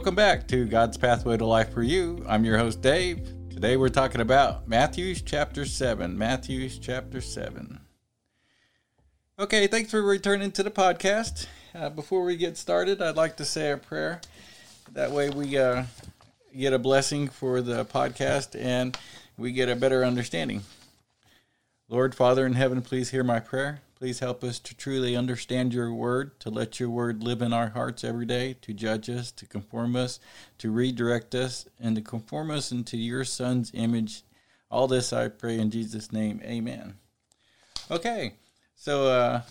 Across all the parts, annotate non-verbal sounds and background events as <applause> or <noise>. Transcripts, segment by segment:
Welcome back to God's Pathway to Life for You. I'm your host, Dave. Today we're talking about Matthew's chapter 7. Matthew's chapter 7. Okay, thanks for returning to the podcast. Uh, before we get started, I'd like to say a prayer. That way we uh, get a blessing for the podcast and we get a better understanding. Lord, Father in heaven, please hear my prayer. Please help us to truly understand your word, to let your word live in our hearts every day, to judge us, to conform us, to redirect us, and to conform us into your son's image. All this I pray in Jesus' name. Amen. Okay, so uh,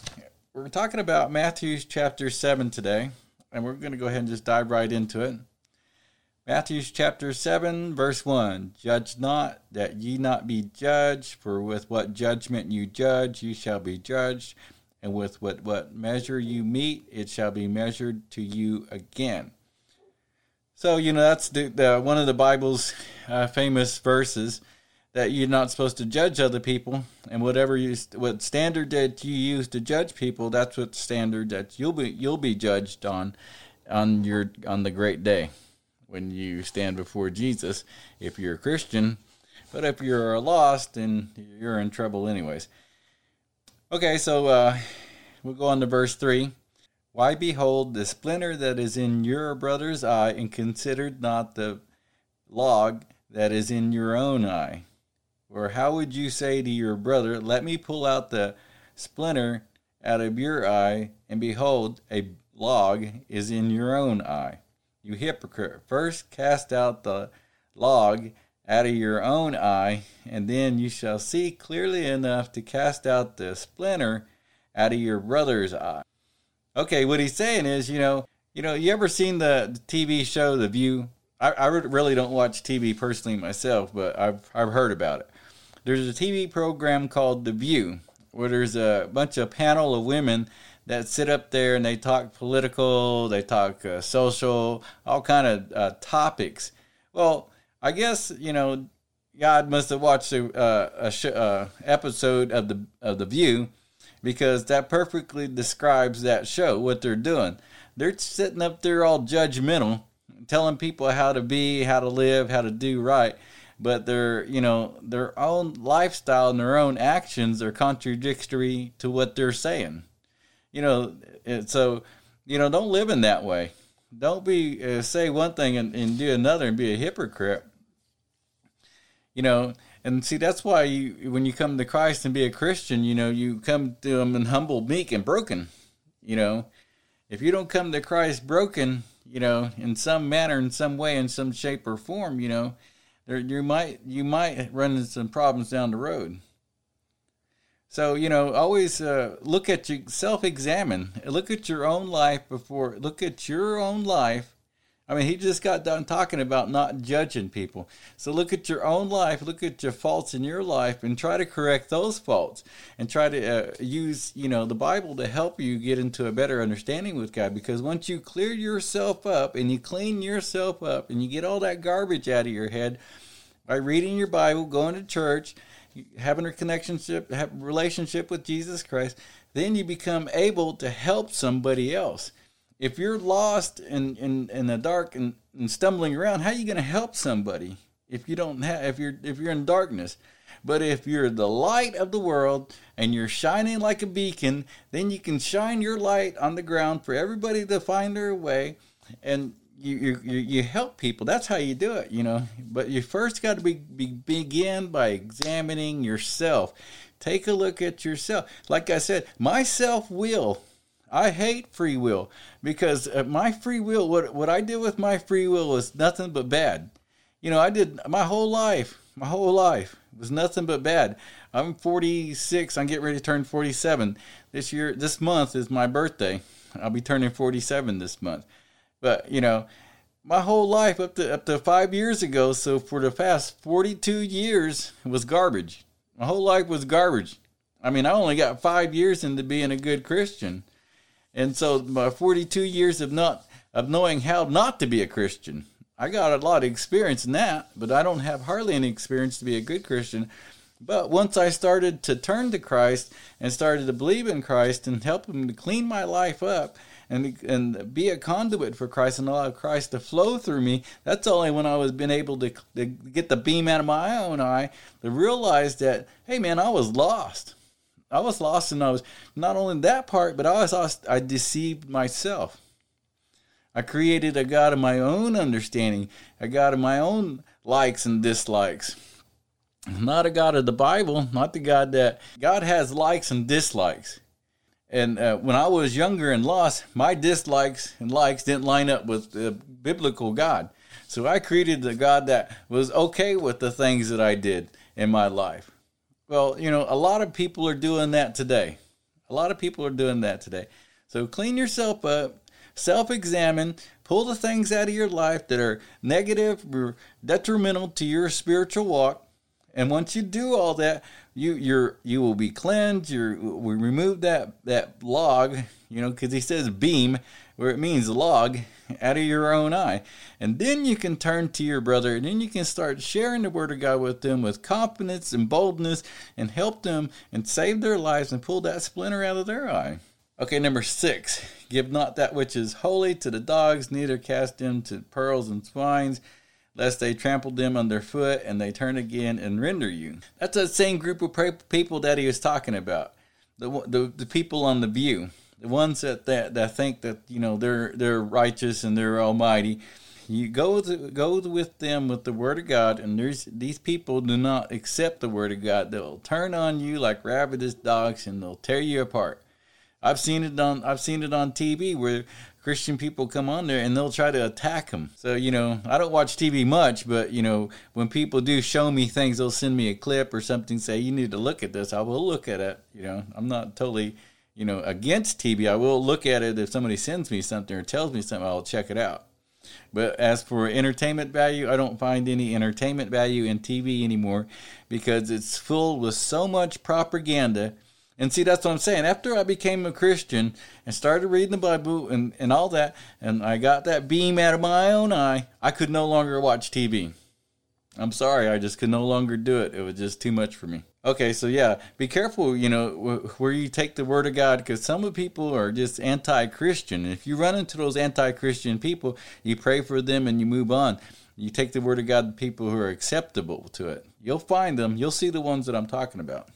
we're talking about Matthew chapter 7 today, and we're going to go ahead and just dive right into it. Matthew chapter 7, verse 1 Judge not, that ye not be judged, for with what judgment you judge, you shall be judged, and with what, what measure you meet, it shall be measured to you again. So, you know, that's the, the one of the Bible's uh, famous verses that you're not supposed to judge other people, and whatever you, what standard that you use to judge people, that's what standard that you'll be you'll be judged on on your on the great day when you stand before Jesus if you're a Christian. But if you're lost, then you're in trouble, anyways. Okay, so uh, we'll go on to verse 3. Why behold the splinter that is in your brother's eye, and considered not the log that is in your own eye? Or how would you say to your brother, Let me pull out the splinter out of your eye, and behold, a log is in your own eye? You hypocrite, first cast out the log out of your own eye, and then you shall see clearly enough to cast out the splinter out of your brother's eye. Okay, what he's saying is, you know, you know, you ever seen the, TV show The View? I, I really don't watch TV personally myself, but I've I've heard about it. There's a TV program called The View, where there's a bunch of panel of women that sit up there and they talk political, they talk uh, social, all kind of uh, topics. Well, I guess you know God must have watched a, uh, a sh- uh, episode of the of the View because that perfectly describes that show. What they're doing, they're sitting up there all judgmental, telling people how to be, how to live, how to do right. But their, you know, their own lifestyle and their own actions are contradictory to what they're saying you know, so you know, don't live in that way. Don't be uh, say one thing and, and do another and be a hypocrite. You know, and see that's why you when you come to Christ and be a Christian, you know, you come to Him in humble, meek, and broken. You know, if you don't come to Christ broken, you know, in some manner, in some way, in some shape or form, you know, there you might you might run into some problems down the road. So you know, always uh, look at you, self-examine. Look at your own life before. Look at your own life. I mean, he just got done talking about not judging people. So look at your own life. Look at your faults in your life, and try to correct those faults, and try to uh, use you know the Bible to help you get into a better understanding with God. Because once you clear yourself up and you clean yourself up, and you get all that garbage out of your head by reading your Bible, going to church having a connectionship, have relationship with Jesus Christ, then you become able to help somebody else. If you're lost in, in, in the dark and, and stumbling around, how are you going to help somebody if you don't have if you're if you're in darkness? But if you're the light of the world and you're shining like a beacon, then you can shine your light on the ground for everybody to find their way and you, you you help people. That's how you do it, you know. But you first got to be, be begin by examining yourself. Take a look at yourself. Like I said, my self will. I hate free will because uh, my free will, what what I did with my free will was nothing but bad. You know, I did my whole life. My whole life was nothing but bad. I'm 46. I'm getting ready to turn 47 this year. This month is my birthday. I'll be turning 47 this month. But you know, my whole life up to up to five years ago, so for the past forty two years was garbage. My whole life was garbage. I mean, I only got five years into being a good Christian, and so my forty two years of not of knowing how not to be a Christian. I got a lot of experience in that, but I don't have hardly any experience to be a good Christian. But once I started to turn to Christ and started to believe in Christ and help Him to clean my life up, and and be a conduit for Christ and allow Christ to flow through me. That's only when I was been able to, to get the beam out of my own eye to realize that hey man, I was lost. I was lost, and I was not only that part, but I was lost. I deceived myself. I created a God of my own understanding, a God of my own likes and dislikes. Not a God of the Bible, not the God that God has likes and dislikes. And uh, when I was younger and lost, my dislikes and likes didn't line up with the biblical God. So I created a God that was okay with the things that I did in my life. Well, you know, a lot of people are doing that today. A lot of people are doing that today. So clean yourself up, self examine, pull the things out of your life that are negative or detrimental to your spiritual walk. And once you do all that, you you're you will be cleansed. You we remove that that log, you know, because he says beam, where it means log, out of your own eye. And then you can turn to your brother and then you can start sharing the word of God with them with confidence and boldness and help them and save their lives and pull that splinter out of their eye. Okay, number six, give not that which is holy to the dogs, neither cast them to pearls and swines, lest they trample them underfoot and they turn again and render you. That's the same group of people that he was talking about. The, the, the people on the view the ones that, that, that think that you know they're they're righteous and they're almighty you go to, go with them with the word of God, and there's these people do not accept the word of God. They'll turn on you like ravenous dogs, and they'll tear you apart. I've seen it on I've seen it on TV where Christian people come on there and they'll try to attack them. So you know, I don't watch TV much, but you know, when people do show me things, they'll send me a clip or something, say you need to look at this. I will look at it. You know, I'm not totally you know, against TV. I will look at it if somebody sends me something or tells me something, I'll check it out. But as for entertainment value, I don't find any entertainment value in TV anymore because it's filled with so much propaganda. And see, that's what I'm saying. After I became a Christian and started reading the Bible and, and all that, and I got that beam out of my own eye, I could no longer watch TV. I'm sorry, I just could no longer do it. It was just too much for me. Okay, so yeah, be careful, you know, where you take the word of God because some of people are just anti-Christian. If you run into those anti-Christian people, you pray for them and you move on. You take the word of God to people who are acceptable to it. You'll find them. You'll see the ones that I'm talking about.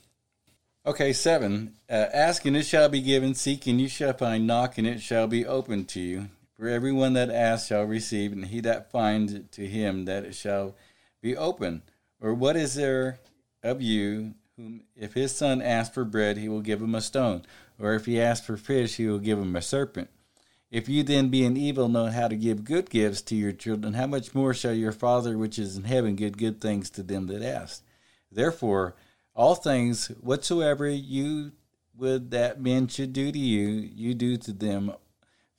Okay, seven. Uh, ask and it shall be given. Seek and you shall find. Knock and it shall be opened to you. For everyone that asks shall receive, and he that finds to him that it shall be open. Or what is there of you, whom if his son asks for bread, he will give him a stone, or if he asks for fish, he will give him a serpent. If you then, being evil, know how to give good gifts to your children, how much more shall your Father which is in heaven give good things to them that ask? Therefore, all things whatsoever you would that men should do to you, you do to them,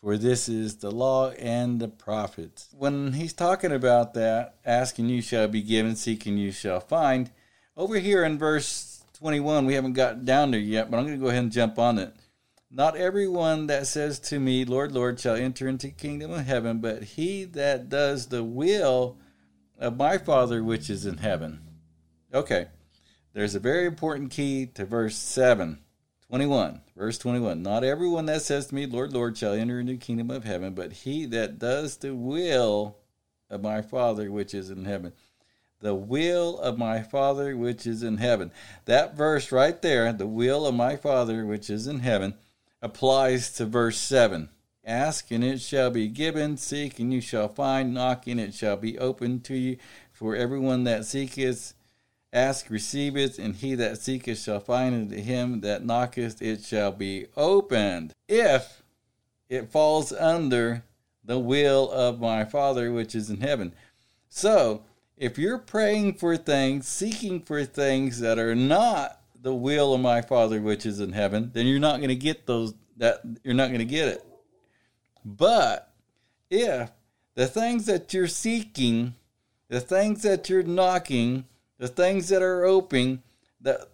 for this is the law and the prophets. When he's talking about that, asking you shall be given, seeking you shall find, over here in verse 21, we haven't got down there yet, but I'm going to go ahead and jump on it. Not everyone that says to me, Lord, Lord, shall enter into the kingdom of heaven, but he that does the will of my Father which is in heaven. Okay, there's a very important key to verse 7. 21, verse 21. Not everyone that says to me, Lord, Lord, shall enter into the kingdom of heaven, but he that does the will of my Father which is in heaven the will of my Father which is in heaven. That verse right there, the will of my Father which is in heaven, applies to verse 7. Ask and it shall be given, seek and you shall find, knock and it shall be opened to you. For everyone that seeketh, ask, receiveth, and he that seeketh shall find, and to him that knocketh it shall be opened. If it falls under the will of my Father which is in heaven. So, if you're praying for things, seeking for things that are not the will of my Father which is in heaven, then you're not going to get those that you're not going to get it. But if the things that you're seeking, the things that you're knocking, the things that are open, that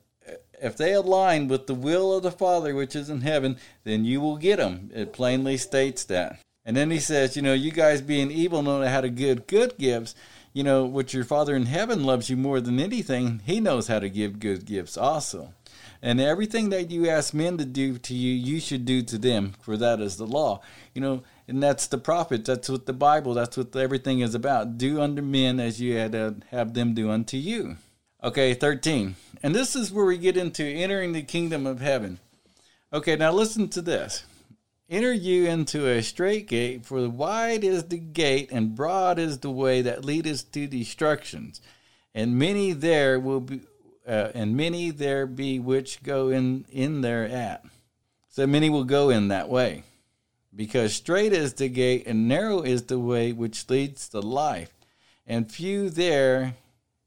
if they align with the will of the Father which is in heaven, then you will get them. It plainly states that. And then he says, you know, you guys being evil know how to give good gifts you know, what your Father in heaven loves you more than anything, He knows how to give good gifts also. And everything that you ask men to do to you, you should do to them, for that is the law. You know, and that's the prophets. That's what the Bible, that's what everything is about. Do unto men as you had to have them do unto you. Okay, 13. And this is where we get into entering the kingdom of heaven. Okay, now listen to this. Enter you into a strait gate, for wide is the gate, and broad is the way that leadeth to destructions, and many there will be, uh, and many there be which go in in there at. So many will go in that way, because strait is the gate, and narrow is the way which leads to life, and few there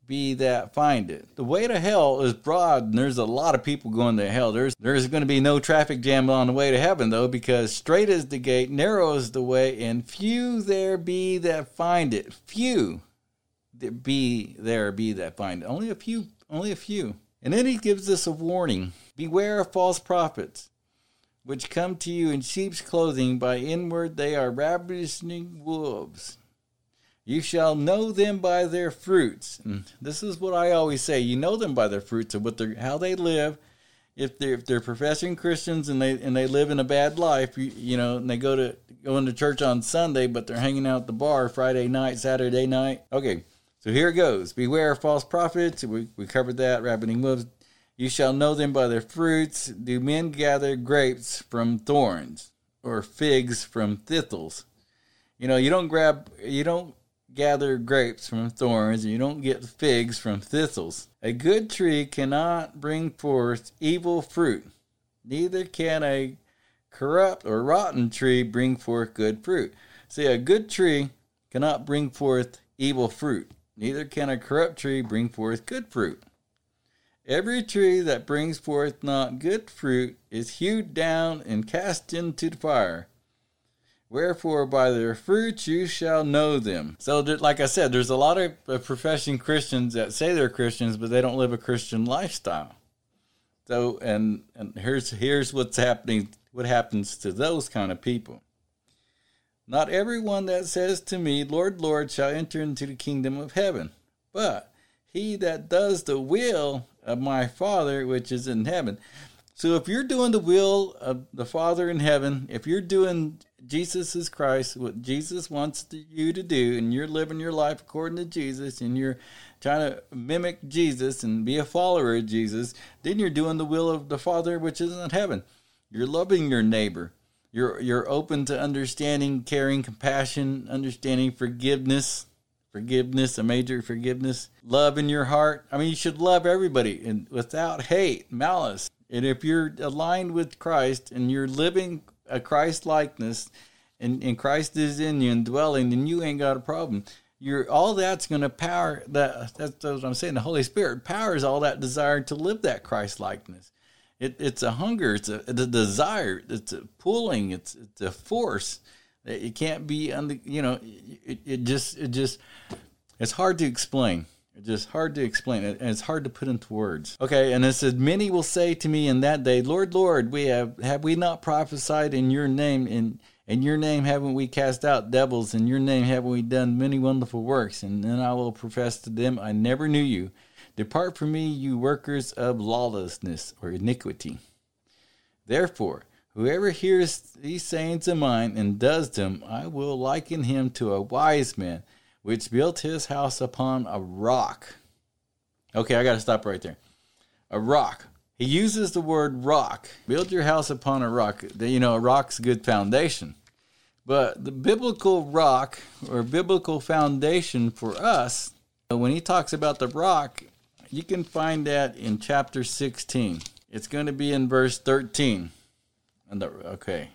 be that find it. The way to hell is broad, and there's a lot of people going to hell. There's there's going to be no traffic jam on the way to heaven though, because strait is the gate, narrow is the way, and few there be that find it. Few there be there be that find it. Only a few. Only a few. And then he gives us a warning: Beware of false prophets. Which come to you in sheep's clothing, by inward they are ravishing wolves. You shall know them by their fruits. And this is what I always say. You know them by their fruits of what they how they live. If they're if they're professing Christians and they and they live in a bad life, you, you know, and they go to going to church on Sunday, but they're hanging out at the bar Friday night, Saturday night. Okay, so here it goes. Beware of false prophets. We we covered that. Rabbiting wolves. You shall know them by their fruits. Do men gather grapes from thorns, or figs from thistles? You know, you don't grab you don't gather grapes from thorns, and you don't get figs from thistles. A good tree cannot bring forth evil fruit, neither can a corrupt or rotten tree bring forth good fruit. See, a good tree cannot bring forth evil fruit, neither can a corrupt tree bring forth good fruit. Every tree that brings forth not good fruit is hewed down and cast into the fire. Wherefore, by their fruits you shall know them. So, like I said, there's a lot of professing Christians that say they're Christians, but they don't live a Christian lifestyle. So, and and here's here's what's happening. What happens to those kind of people? Not everyone that says to me, Lord, Lord, shall enter into the kingdom of heaven, but he that does the will of my Father which is in heaven. So, if you're doing the will of the Father in heaven, if you're doing Jesus is Christ, what Jesus wants you to do, and you're living your life according to Jesus, and you're trying to mimic Jesus and be a follower of Jesus, then you're doing the will of the Father which is in heaven. You're loving your neighbor. You're you're open to understanding, caring, compassion, understanding forgiveness, forgiveness, a major forgiveness, love in your heart. I mean, you should love everybody and without hate, malice. And if you're aligned with Christ and you're living a Christ likeness and, and Christ is in you and dwelling, then you ain't got a problem. You're all that's going to power that. That's what I'm saying. The Holy Spirit powers all that desire to live that Christ likeness. It, it's a hunger. It's a, a desire. It's a pulling. It's it's a force. It can't be under. You know, it, it just it just it's hard to explain. It's just hard to explain it, and it's hard to put into words. Okay, and it says, "Many will say to me in that day, Lord, Lord, we have have we not prophesied in your name? In in your name haven't we cast out devils? In your name haven't we done many wonderful works? And then I will profess to them, I never knew you. Depart from me, you workers of lawlessness or iniquity. Therefore." Whoever hears these sayings of mine and does them, I will liken him to a wise man which built his house upon a rock. Okay, I got to stop right there. A rock. He uses the word rock. Build your house upon a rock. You know, a rock's a good foundation. But the biblical rock or biblical foundation for us, when he talks about the rock, you can find that in chapter 16. It's going to be in verse 13. Okay.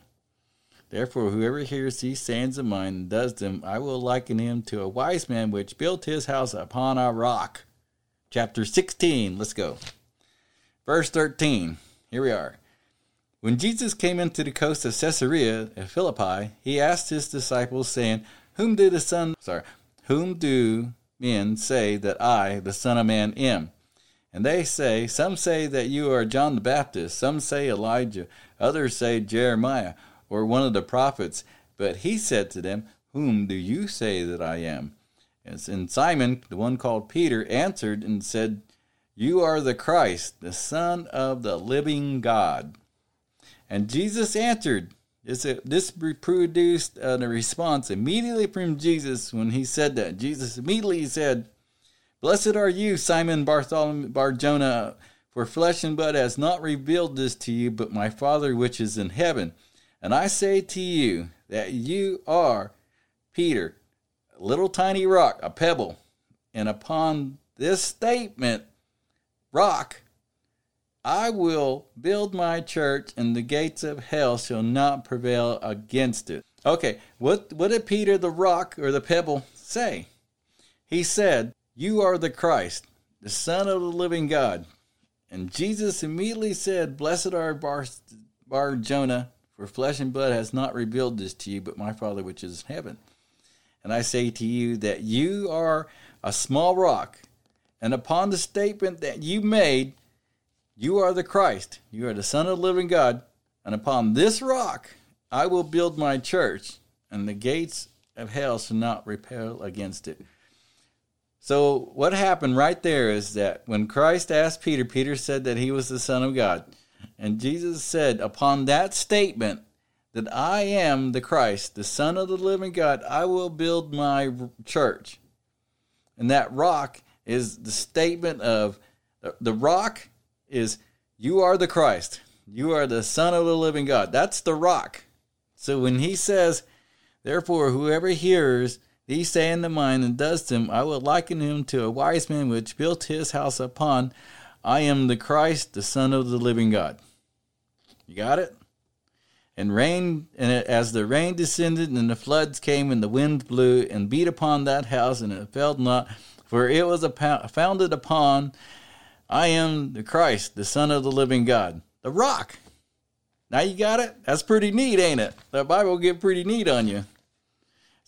Therefore, whoever hears these sayings of mine and does them, I will liken him to a wise man which built his house upon a rock. Chapter 16. Let's go. Verse 13. Here we are. When Jesus came into the coast of Caesarea of Philippi, he asked his disciples, saying, Whom do the Son sorry, whom do men say that I, the Son of Man, am? And they say, Some say that you are John the Baptist, some say Elijah, others say Jeremiah or one of the prophets. But he said to them, Whom do you say that I am? And Simon, the one called Peter, answered and said, You are the Christ, the Son of the living God. And Jesus answered, this produced a response immediately from Jesus when he said that. Jesus immediately said, Blessed are you, Simon Bartholomew Barjona, for flesh and blood has not revealed this to you, but my Father which is in heaven. And I say to you that you are Peter, a little tiny rock, a pebble. And upon this statement, rock, I will build my church, and the gates of hell shall not prevail against it. Okay, what, what did Peter the rock or the pebble say? He said, You are the Christ, the Son of the living God. And Jesus immediately said, Blessed are Bar, Bar Jonah, for flesh and blood has not revealed this to you, but my Father which is in heaven. And I say to you that you are a small rock, and upon the statement that you made, you are the Christ. You are the Son of the living God. And upon this rock I will build my church, and the gates of hell shall not repel against it. So, what happened right there is that when Christ asked Peter, Peter said that he was the Son of God. And Jesus said, upon that statement, that I am the Christ, the Son of the living God, I will build my church. And that rock is the statement of the rock is you are the Christ. You are the Son of the living God. That's the rock. So when he says, Therefore, whoever hears these saying the mind and does them, I will liken him to a wise man which built his house upon, I am the Christ, the Son of the living God. You got it? And rain, and as the rain descended, and the floods came, and the wind blew and beat upon that house, and it fell not, for it was founded upon I am the Christ, the Son of the living God. The rock. Now you got it? That's pretty neat, ain't it? The Bible get pretty neat on you.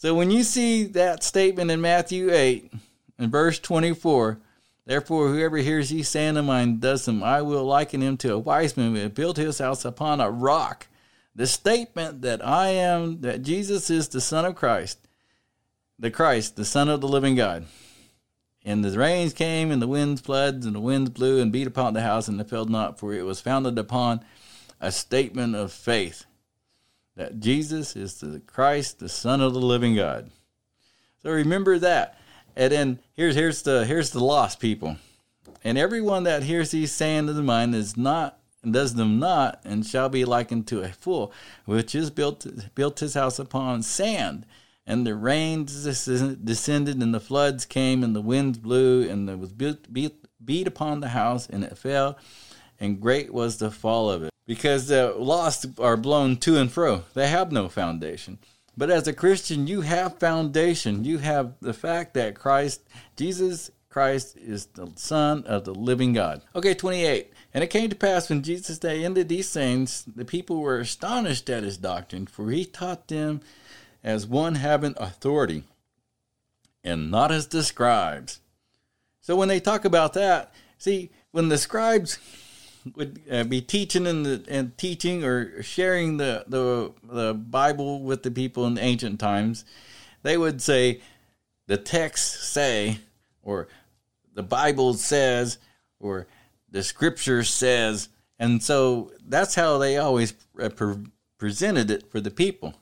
So when you see that statement in Matthew 8 in verse 24, therefore whoever hears these saying of mine does them, I will liken him to a wise man who built his house upon a rock. The statement that I am, that Jesus is the Son of Christ, the Christ, the Son of the living God. And the rains came, and the winds floods, and the winds blew and beat upon the house, and it fell not, for it was founded upon a statement of faith that Jesus is the Christ, the Son of the living God. So remember that. And then here's here's the here's the lost people. And everyone that hears these sayings of the mind is not and does them not, and shall be likened to a fool, which is built built his house upon sand and the rains descended, and the floods came, and the winds blew, and it was beat, beat, beat upon the house, and it fell, and great was the fall of it. Because the lost are blown to and fro, they have no foundation. But as a Christian, you have foundation. You have the fact that Christ, Jesus Christ, is the Son of the living God. Okay, 28. And it came to pass when Jesus day ended these sayings, the people were astonished at his doctrine, for he taught them as one having authority and not as the scribes. So when they talk about that, see, when the scribes would uh, be teaching and, the, and teaching or sharing the, the, the Bible with the people in the ancient times, they would say, the texts say, or the Bible says, or the scripture says. And so that's how they always uh, pre- presented it for the people.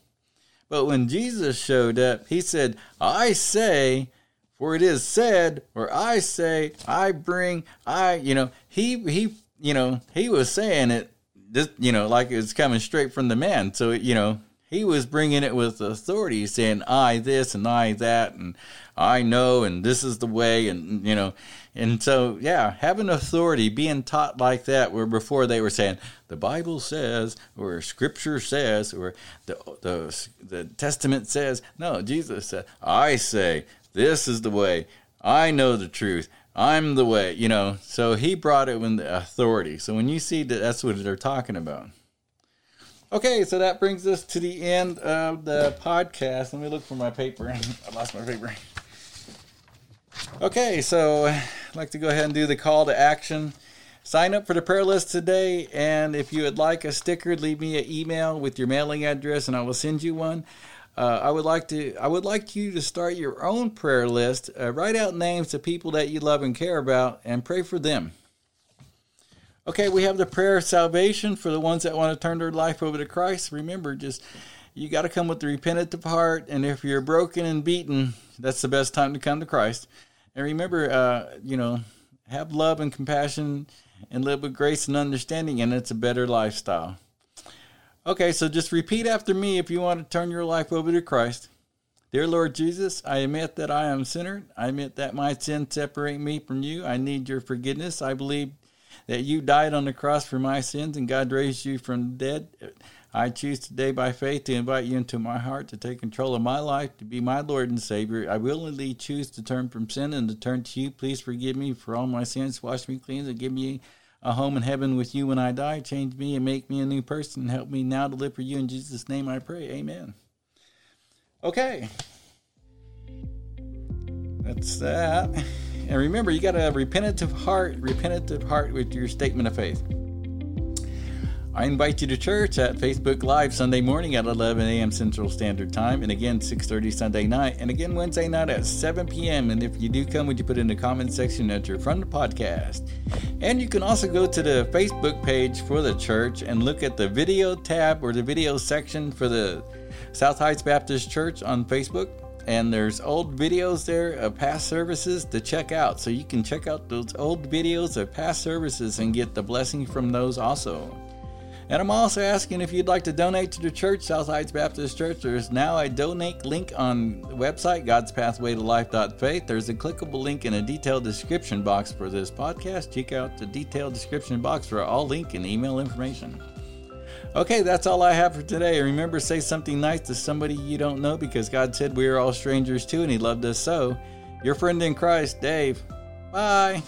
But when Jesus showed up, he said, I say, for it is said, or I say, I bring, I, you know, he, he, you know, he was saying it, just, you know, like it's coming straight from the man. So, you know, he was bringing it with authority, saying, I this and I that, and I know, and this is the way, and, you know, and so, yeah, having authority, being taught like that, where before they were saying, the Bible says, or Scripture says, or the, the, the Testament says. No, Jesus said, I say, this is the way. I know the truth. I'm the way, you know. So he brought it with the authority. So when you see that, that's what they're talking about. Okay, so that brings us to the end of the podcast. Let me look for my paper. <laughs> I lost my paper. Okay, so I'd like to go ahead and do the call to action. Sign up for the prayer list today, and if you would like a sticker, leave me an email with your mailing address, and I will send you one. Uh, I would like to I would like you to start your own prayer list. Uh, write out names of people that you love and care about, and pray for them. Okay, we have the prayer of salvation for the ones that want to turn their life over to Christ. Remember, just you got to come with the repentant heart, and if you're broken and beaten, that's the best time to come to Christ. And remember, uh, you know, have love and compassion, and live with grace and understanding, and it's a better lifestyle. Okay, so just repeat after me if you want to turn your life over to Christ. Dear Lord Jesus, I admit that I am a sinner. I admit that my sins separate me from you. I need your forgiveness. I believe that you died on the cross for my sins and God raised you from the dead. I choose today by faith to invite you into my heart to take control of my life, to be my Lord and Savior. I willingly choose to turn from sin and to turn to you. Please forgive me for all my sins, wash me clean, and give me a home in heaven with you when I die. Change me and make me a new person. Help me now to live for you. In Jesus' name I pray. Amen. Okay. That's that. And remember, you got a repentant heart, repentant heart with your statement of faith. I invite you to church at Facebook Live Sunday morning at 11 a.m. Central Standard Time, and again 6:30 Sunday night, and again Wednesday night at 7 p.m. And if you do come, would you put in the comment section that you're from the podcast? And you can also go to the Facebook page for the church and look at the video tab or the video section for the South Heights Baptist Church on Facebook and there's old videos there of past services to check out. So you can check out those old videos of past services and get the blessing from those also. And I'm also asking if you'd like to donate to the church, South Heights Baptist Church. There's now a donate link on the website, God's Pathway to Life.faith. There's a clickable link in a detailed description box for this podcast. Check out the detailed description box for all link and email information. Okay, that's all I have for today. Remember, say something nice to somebody you don't know because God said we are all strangers too and He loved us so. Your friend in Christ, Dave. Bye.